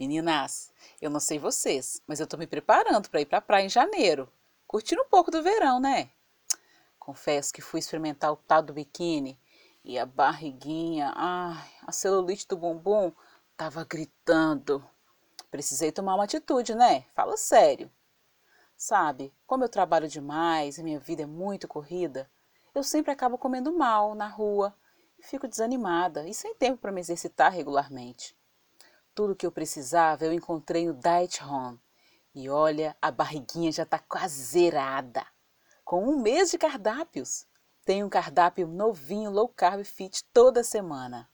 Meninas, eu não sei vocês, mas eu tô me preparando para ir pra praia em janeiro. Curtindo um pouco do verão, né? Confesso que fui experimentar o tal do biquíni e a barriguinha, ai, a celulite do bumbum tava gritando. Precisei tomar uma atitude, né? Fala sério. Sabe, como eu trabalho demais e minha vida é muito corrida, eu sempre acabo comendo mal na rua e fico desanimada e sem tempo para me exercitar regularmente. Tudo que eu precisava eu encontrei no Diet Home. E olha, a barriguinha já está quase zerada. Com um mês de cardápios. Tem um cardápio novinho, low carb fit toda semana.